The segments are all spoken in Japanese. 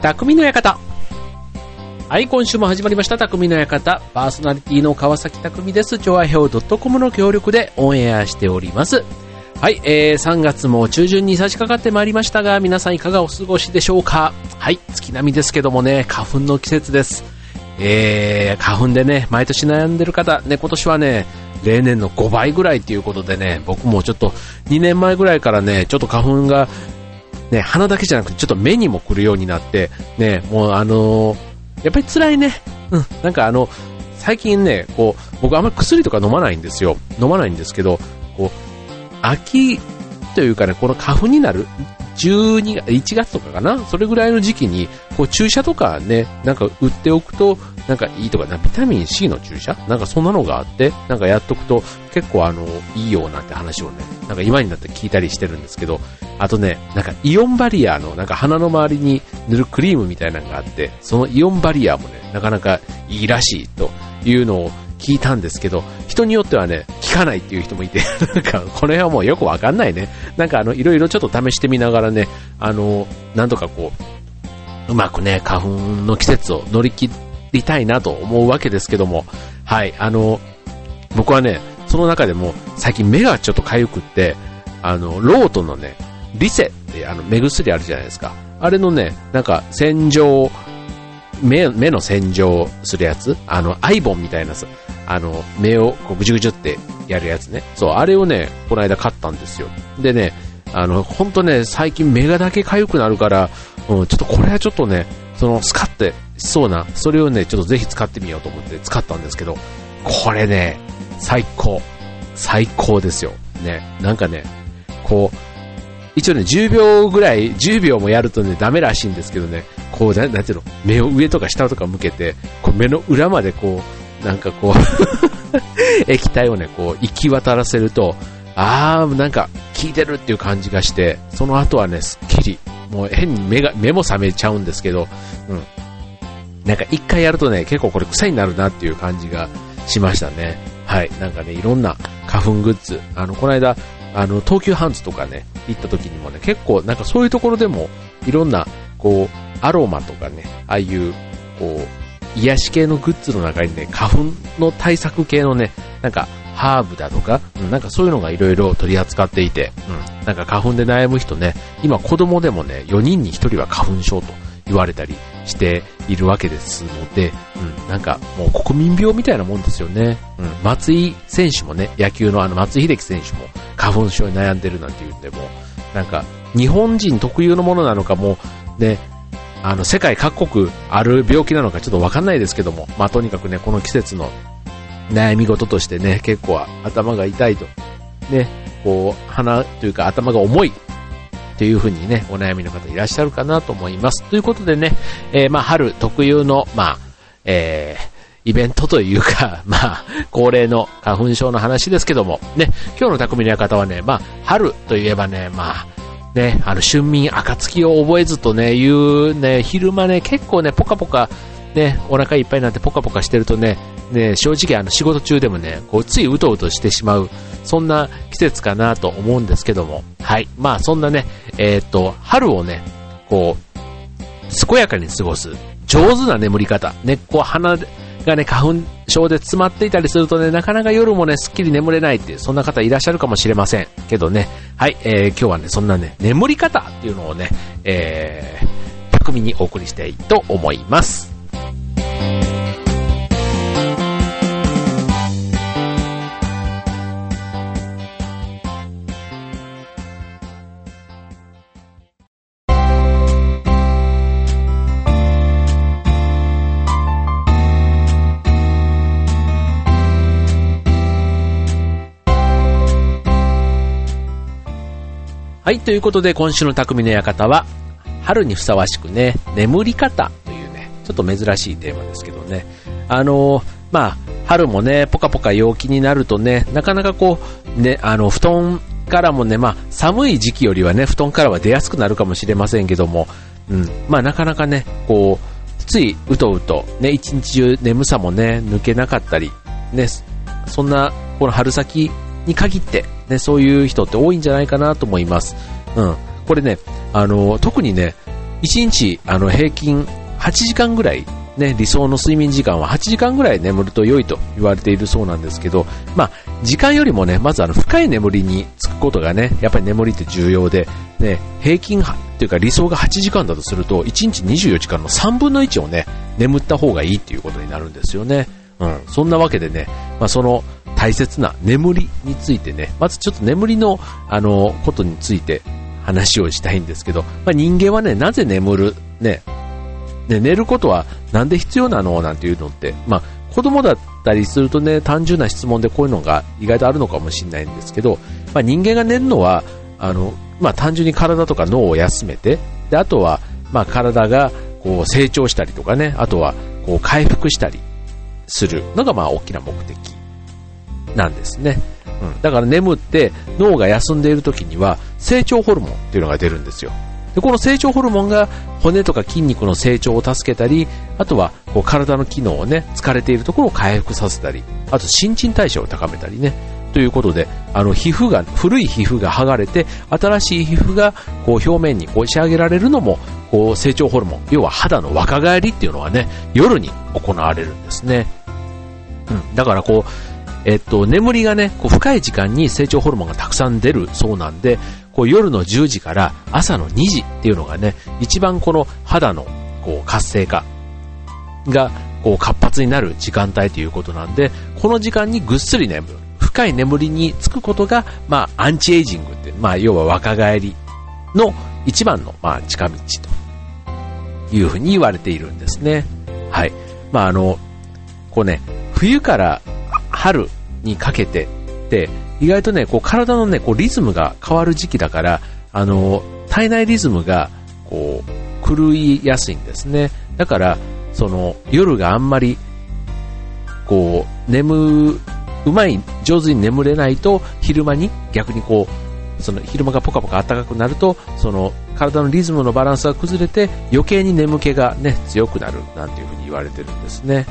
匠の館。はい、今週も始まりました、匠の館。パーソナリティの川崎匠です。調和表 .com の協力でオンエアしております。はい、えー、3月も中旬に差し掛かってまいりましたが、皆さんいかがお過ごしでしょうか？はい、月並みですけどもね、花粉の季節です。えー、花粉でね、毎年悩んでる方、ね、今年はね、例年の5倍ぐらいっていうことでね、僕もちょっと2年前ぐらいからね、ちょっと花粉が、ね、鼻だけじゃなくてちょっと目にも来るようになって、ね、もうあのーやっぱり辛いね。うん、なんかあの、最近ね、こう、僕あんまり薬とか飲まないんですよ。飲まないんですけど、こう、秋というかね、この花粉になる、12月、1月とかかな？それぐらいの時期に、こう注射とかね、なんか打っておくと、なんかいいとか、なビタミン C の注射？なんかそんなのがあって、なんかやっとくと結構あの、いいよなんて話をね、なんか今になって聞いたりしてるんですけど、あとね、なんかイオンバリアの、なんか鼻の周りに塗るクリームみたいなのがあって、そのイオンバリアもね、なかなかいいらしいというのを聞いたんですけど、人によってはね、効かないっていう人もいて、なんか、この辺はもうよくわかんないね。なんかあの、いろいろちょっと試してみながらね、あの、なんとかこう、うまくね、花粉の季節を乗り切っりたいなと思うわけですけども、はい、あの、僕はね、その中でも最近目がちょっと痒くって、あの、ロートのね、リセってあの目薬あるじゃないですか。あれのね、なんか洗浄、目、目の洗浄するやつあの、アイボンみたいなさ、あの、目をこうぐじゅぐじゅってやるやつね。そう、あれをね、この間買ったんですよ。でね、あの、ほんとね、最近目がだけ痒くなるから、うん、ちょっとこれはちょっとね、その、スカってそうな、それをね、ちょっとぜひ使ってみようと思って使ったんですけど、これね、最高。最高ですよ。ね、なんかね、こう、一応ね、10秒ぐらい、10秒もやるとね、ダメらしいんですけどね、こう、なんていうの、目を上とか下とか向けて、こう目の裏までこう、なんかこう、液体をね、こう、行き渡らせると、あー、なんか、効いてるっていう感じがして、その後はね、すっきり、もう変に目が、目も覚めちゃうんですけど、うん。なんか一回やるとね、結構これ臭いになるなっていう感じがしましたね。はい。なんかね、いろんな花粉グッズ、あの、この間、あの、東急ハンズとかね、行った時にもね、結構なんかそういうところでも、いろんな、こう、アロマとかね、ああいう、こう、癒し系のグッズの中にね、花粉の対策系のね、なんか、ハーブだとか、うん、なんかそういうのがいろいろ取り扱っていて、うん、なんか花粉で悩む人ね、今子供でもね、4人に1人は花粉症と言われたりしているわけですので、うん、なんかもう国民病みたいなもんですよね。うん、松井選手もね、野球のあの松井秀喜選手も花粉症に悩んでるなんて言っても、なんか日本人特有のものなのかもね、あの世界各国ある病気なのかちょっとわかんないですけども、まあとにかくね、この季節の悩み事としてね、結構頭が痛いと、ね、こう、鼻というか頭が重いというふうにね、お悩みの方いらっしゃるかなと思います。ということでね、えー、まあ春特有の、まあ、えー、イベントというか、まあ、恒例の花粉症の話ですけども、ね、今日の匠の館はね、まあ、春といえばね、まあ、ね、あの、春眠暁を覚えずとね、いうね、昼間ね、結構ね、ポカポカ、ね、お腹いっぱいになってポカポカしてるとね、ね、正直あの仕事中でもね、こうついうとうとしてしまう、そんな季節かなと思うんですけども、はい。まあそんなね、えー、っと、春をね、こう、健やかに過ごす、上手な眠り方、ね、こ鼻がね、花粉症で詰まっていたりするとね、なかなか夜もね、すっきり眠れないっていう、そんな方いらっしゃるかもしれません。けどね、はい、えー、今日はね、そんなね、眠り方っていうのをね、えー、巧みにお送りしたいと思います。はい、ということで今週の匠の館は、春にふさわしくね、眠り方というね、ちょっと珍しいテーマですけどね。あのー、まあ、春もね、ポカポカ陽気になるとね、なかなかこう、ね、あの、布団からもね、まあ、寒い時期よりはね、布団からは出やすくなるかもしれませんけども、うん、まあ、なかなかね、こう、ついうとうと、ね、一日中眠さもね、抜けなかったり、ね、そんな、この春先に限って、ね、そういう人って多いんじゃないかなと思います。うん。これね、あの、特にね、1日、あの、平均8時間ぐらいね、理想の睡眠時間は8時間ぐらい眠ると良いと言われているそうなんですけど、まあ、時間よりもね、まずあの、深い眠りにつくことがね、やっぱり眠りって重要で、ね、平均っていうか理想が8時間だとすると、1日24時間の3分の1をね、眠った方がいいっていうことになるんですよね。うん。そんなわけでね、まあ、その大切な眠りについてね、まずちょっと眠りの、あの、ことについて話をしたいんですけど、まあ、人間はね、なぜ眠る、ね、ね、寝ることはなんで必要なの？なんていうのって、まあ、子供だったりするとね、単純な質問でこういうのが意外とあるのかもしれないんですけど、まあ、人間が寝るのは、あの、まあ、単純に体とか脳を休めて、で、あとは、まあ、体がこう成長したりとかね、あとはこう回復したりするのがまあ大きな目的。なんですね。うん、だから眠って脳が休んでいる時には成長ホルモンっていうのが出るんですよ。でこの成長ホルモンが骨とか筋肉の成長を助けたり、あとはこう体の機能をね、疲れているところを回復させたり、あと新陳代謝を高めたりね、ということで、あの皮膚が、古い皮膚が剥がれて、新しい皮膚がこう表面に押し上げられるのも、こう成長ホルモン、要は肌の若返りっていうのはね、夜に行われるんですね。うん。だからこう、えっと、眠りがね、こう深い時間に成長ホルモンがたくさん出るそうなんで、こう夜の10時から朝の2時っていうのがね、一番この肌のこう活性化がこう活発になる時間帯ということなんで、この時間にぐっすり眠る。深い眠りにつくことが、まあ、アンチエイジングって、まあ、要は若返りの一番の、まあ、近道というふうに言われているんですね。はい。まあ、あの、こうね、冬から春にかけてで、意外とね、こう体のね、こうリズムが変わる時期だから、あの、体内リズムが、こう、狂いやすいんですね。だから、その、夜があんまり、こう、眠、うまい、上手に眠れないと、昼間に逆にこう、その昼間がポカポカ暖かくなると、その体のリズムのバランスが崩れて余計に眠気がね、強くなるなんていうふに言われてるんですね。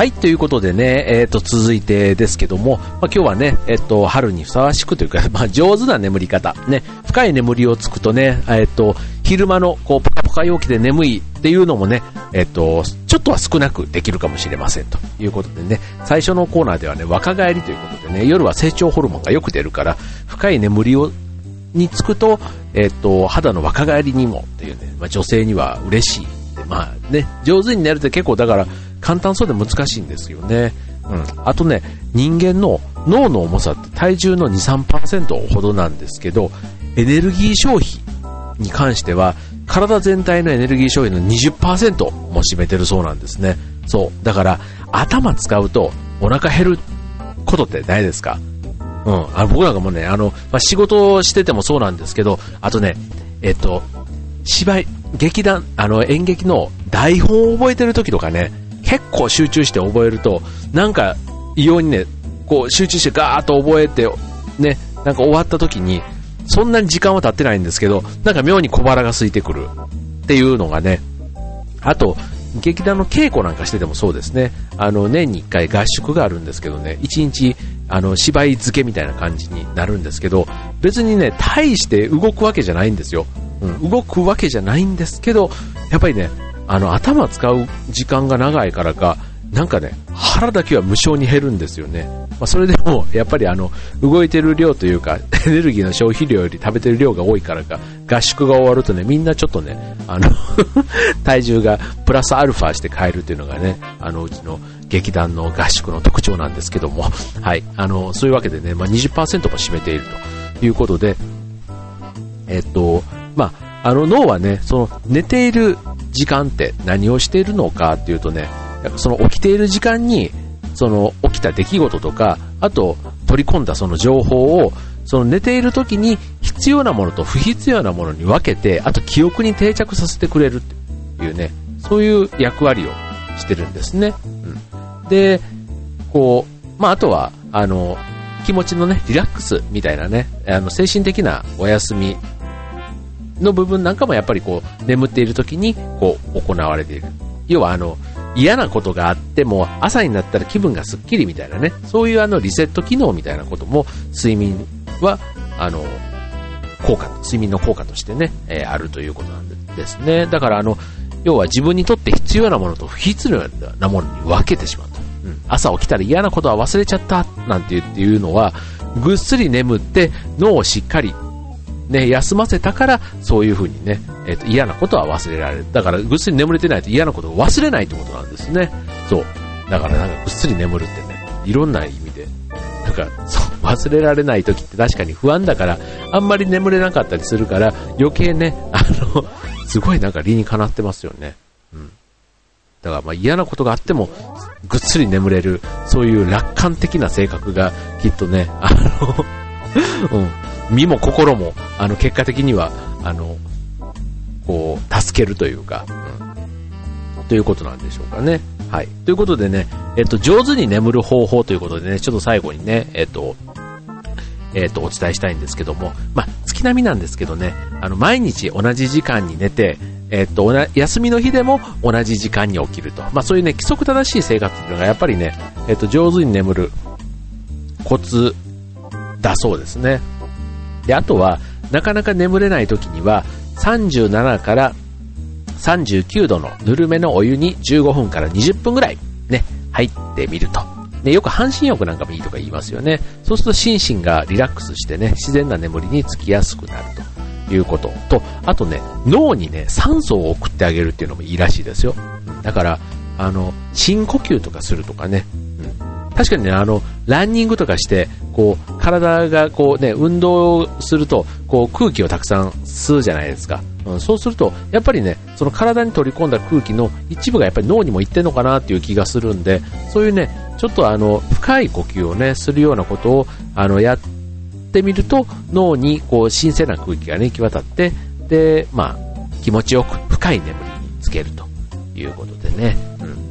はい、ということでね、えっ、ー、と、続いてですけども、まあ、今日はね、えっ、ー、と、春にふさわしくというか、まあ、上手な眠り方、ね、深い眠りをつくとね、えっ、ー、と、昼間の、こう、ポカポカ陽気で眠いっていうのもね、えっ、と、ちょっとは少なくできるかもしれませんということでね、最初のコーナーではね、若返りということでね、夜は成長ホルモンがよく出るから、深い眠りを、につくと、えっ、と、肌の若返りにもっていうね、まあ、女性には嬉しい。まあね、上手に寝るって結構だから、簡単そうで難しいんですよね。うん。あとね、人間の脳の重さって体重の2、3%ほどなんですけど、エネルギー消費に関しては、体全体のエネルギー消費の20%も占めてるそうなんですね。そう。だから、頭使うとお腹減ることってないですか？うん。あ僕なんかもね、あの、まあ、仕事をしててもそうなんですけど、あとね、えっと、芝居、劇団、あの、演劇の台本を覚えてる時とかね、結構集中して覚えると、なんか異様にね、こう集中してガーッと覚えて、ね、なんか終わった時に、そんなに時間は経ってないんですけど、なんか妙に小腹が空いてくるっていうのがね、あと、劇団の稽古なんかしててもそうですね。あの、年に1回合宿があるんですけどね、1日、あの、芝居漬けみたいな感じになるんですけど、別にね、大して動くわけじゃないんですよ。うん、動くわけじゃないんですけど、やっぱりね、あの、頭使う時間が長いからか、なんかね、腹だけは無性に減るんですよね。まあ、それでも、やっぱりあの、動いてる量というか、エネルギーの消費量より食べてる量が多いからか、合宿が終わるとね、みんなちょっとね、あの 体重がプラスアルファして帰るっていうのがね、あの、うちの劇団の合宿の特徴なんですけども、はい、あの、そういうわけでね、まあ、20%も占めているということで、えっと、まあ、あの脳はね、その寝ている時間って何をしているのかっていうとね、その起きている時間に、その起きた出来事とか、あと取り込んだその情報を、その寝ている時に必要なものと不必要なものに分けて、あと記憶に定着させてくれるっていうね、そういう役割をしてるんですね。うん。で、こう、まあ、あとは、あの、気持ちのね、リラックスみたいなね、あの、精神的なお休みの部分なんかもやっぱりこう、眠っている時に、こう、行われている。要はあの、嫌なことがあっても、朝になったら気分がスッキリみたいなね、そういうあの、リセット機能みたいなことも、睡眠は、あの、効果、睡眠の効果としてね、えー、あるということなんですね。だからあの、要は自分にとって必要なものと不必要なものに分けてしまうと。うん、朝起きたら嫌なことは忘れちゃったなんていうのは、ぐっすり眠って脳をしっかりね、休ませたから、そういう風にね、えっ、と、嫌なことは忘れられる。だから、ぐっすり眠れてないと嫌なことを忘れないってことなんですね。そう。だからなんかぐっすり眠るってね、いろんな意味で、なんか、そう、忘れられない時って確かに不安だから、あんまり眠れなかったりするから、余計ね、あの、すごいなんか理にかなってますよね。うん。だからまあ嫌なことがあっても、ぐっすり眠れる、そういう楽観的な性格が、きっとね、あの うん、身も心も、あの、結果的には、あの、こう、助けるというか、うん、ということなんでしょうかね。はい。ということでね、えっと、上手に眠る方法ということでね、ちょっと最後にね、えっと、えっと、お伝えしたいんですけども、まあ、月並みなんですけどね、あの、毎日同じ時間に寝て、えっと、休みの日でも同じ時間に起きると。まあ、そういうね、規則正しい生活っていうのがやっぱりね、えっと、上手に眠るコツだそうですね。で、あとは、なかなか眠れない時には、37から39度のぬるめのお湯に15分から20分ぐらいね、入ってみると。で、よく半身浴なんかもいいとか言いますよね。そうすると心身がリラックスしてね、自然な眠りにつきやすくなるということと、あとね、脳にね、酸素を送ってあげるっていうのもいいらしいですよ。だから、あの、深呼吸とかするとかね、確かにね、あの、ランニングとかして、こう、体がこうね、運動すると、こう、空気をたくさん吸うじゃないですか。うん、そうすると、やっぱりね、その体に取り込んだ空気の一部がやっぱり脳にも行ってんのかなっていう気がするんで、そういうね、ちょっとあの、深い呼吸をね、するようなことを、あの、やってみると、脳にこう、新鮮な空気がね、行き渡って、で、まあ、気持ちよく深い眠りにつけるということでね、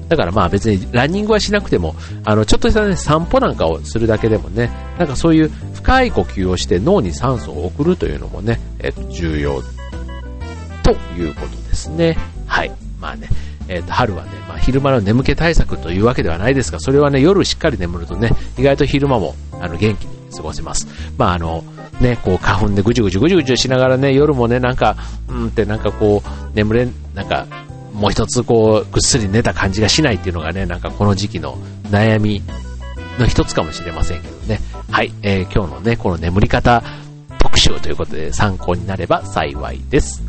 だからまあ別にランニングはしなくても、あの、ちょっとしたね、散歩なんかをするだけでもね、なんかそういう深い呼吸をして脳に酸素を送るというのもね、えっと、重要ということですね。はい。まあね、えっ、と、春はね、まあ昼間の眠気対策というわけではないですが、それはね、夜しっかり眠るとね、意外と昼間も、あの、元気に過ごせます。まああの、ね、こう花粉でぐじゅぐじゅぐじゅぐじゅしながらね、夜もね、なんか、うんってなんかこう、眠れ、なんか、もう一つこう、ぐっすり寝た感じがしないっていうのがね、なんかこの時期の悩みの一つかもしれませんけどね。はい、えー、今日のね、この眠り方特集ということで参考になれば幸いです。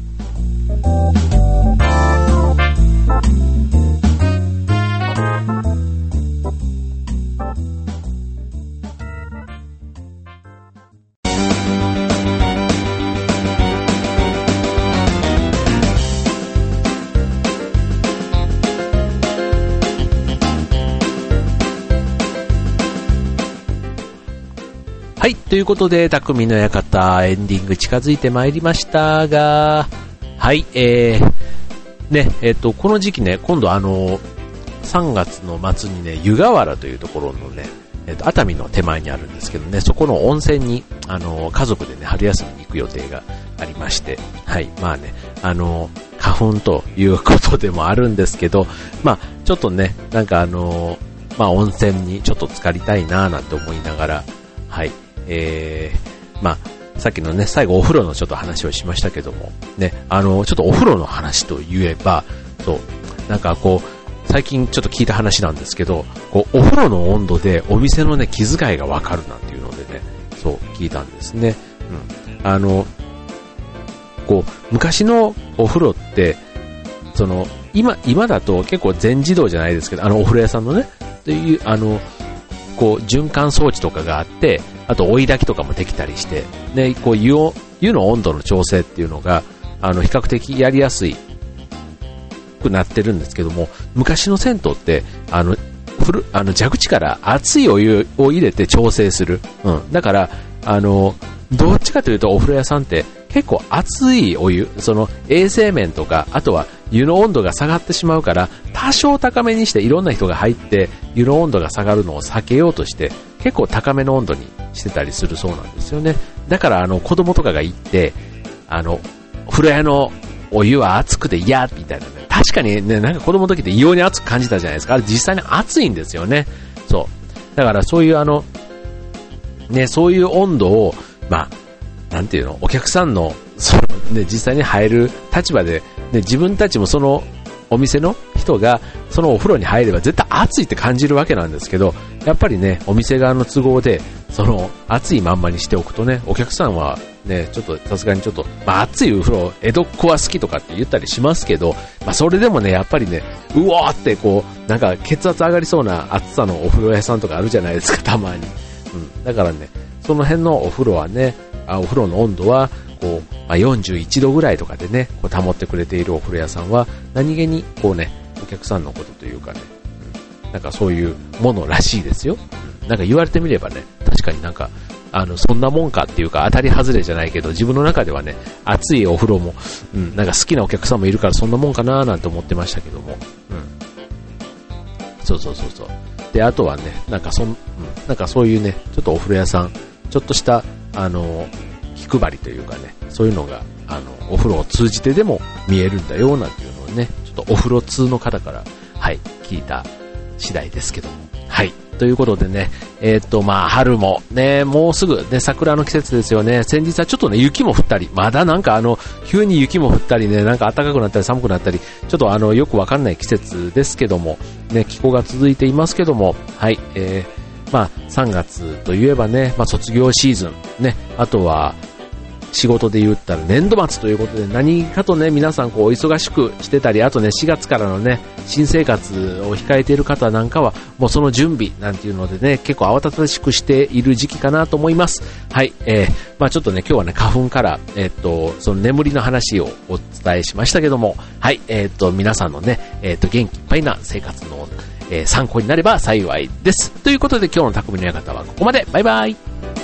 はい、ということで、匠の館、エンディング近づいてまいりましたが、はい、えー、ね、えっ、ー、と、この時期ね、今度あの、3月の末にね、湯河原というところのね、えっ、ー、と、熱海の手前にあるんですけどね、そこの温泉に、あの、家族でね、春休みに行く予定がありまして、はい、まあね、あの、花粉ということでもあるんですけど、まあ、ちょっとね、なんかあの、まあ、温泉にちょっと浸かりたいなぁなんて思いながら、はい、えー、まあ、さっきのね、最後お風呂のちょっと話をしましたけども、ね、あの、ちょっとお風呂の話といえば、そう、なんかこう、最近ちょっと聞いた話なんですけど、こう、お風呂の温度でお店のね、気遣いがわかるなんていうのでね、そう、聞いたんですね。うん。あの、こう、昔のお風呂って、その、今、今だと結構全自動じゃないですけど、あの、お風呂屋さんのね、という、あの、こう、循環装置とかがあって、あと追い炊きとかもできたりして、で、こう湯を、湯の温度の調整っていうのが、あの、比較的やりやすいくなってるんですけども、昔の銭湯って、あの、る、あの、蛇口から熱いお湯を入れて調整する。うん。だから、あの、どっちかというとお風呂屋さんって結構熱いお湯、その衛生面とか、あとは湯の温度が下がってしまうから、多少高めにしていろんな人が入って、湯の温度が下がるのを避けようとして、結構高めの温度にしてたりするそうなんですよね。だからあの子供とかが行って、あの、風呂屋のお湯は熱くて嫌みたいなね。確かにね、なんか子供の時って異様に熱く感じたじゃないですか。あれ実際に熱いんですよね。そう。だからそういうあの、ね、そういう温度を、まあ、なんていうの、お客さんの、そのね、実際に入る立場で、ね、自分たちもそのお店の人がそのお風呂に入れば絶対暑いって感じるわけなんですけど、やっぱりね、お店側の都合で、その暑いまんまにしておくとね、お客さんはね、ちょっとさすがにちょっと、まあ暑いお風呂、江戸っ子は好きとかって言ったりしますけど、まあそれでもね、やっぱりね、うわーってこう、なんか血圧上がりそうな暑さのお風呂屋さんとかあるじゃないですか、たまに。うん。だからね、その辺のお風呂はね、あお風呂の温度は、こう、まあ、41度ぐらいとかでね、こう保ってくれているお風呂屋さんは、何気に、こうね、お客さんのことというかね、なんかそういうものらしいですよ。なんか言われてみればね、確かになんか、あの、そんなもんかっていうか、当たり外れじゃないけど、自分の中ではね、暑いお風呂も、うん、なんか好きなお客さんもいるから、そんなもんかなーなんて思ってましたけども、うん。そうそうそうそう。で、あとはね、なんかそん、うん、なんかそういうね、ちょっとお風呂屋さん、ちょっとした、あの、気配りというかね、そういうのが、あの、お風呂を通じてでも見えるんだよ、なんていうのをね、ちょっとお風呂通の方から、はい、聞いた次第ですけども。はい。ということでね、えー、っと、まあ、春もね、もうすぐね、桜の季節ですよね。先日はちょっとね、雪も降ったり、まだなんかあの、急に雪も降ったりね、なんか暖かくなったり寒くなったり、ちょっとあの、よくわかんない季節ですけども、ね、気候が続いていますけども、はい、えー、まあ、3月といえばね、まあ、卒業シーズン、ね、あとは、仕事で言ったら年度末ということで何かとね、皆さんこう忙しくしてたり、あとね、4月からのね、新生活を控えている方なんかは、もうその準備なんていうのでね、結構慌ただしくしている時期かなと思います。はい、えー、まあちょっとね、今日はね、花粉から、え、っと、その眠りの話をお伝えしましたけども、はい、え、っと、皆さんのね、えっと、元気いっぱいな生活の、え参考になれば幸いです。ということで今日の匠の館はここまで。バイバイ。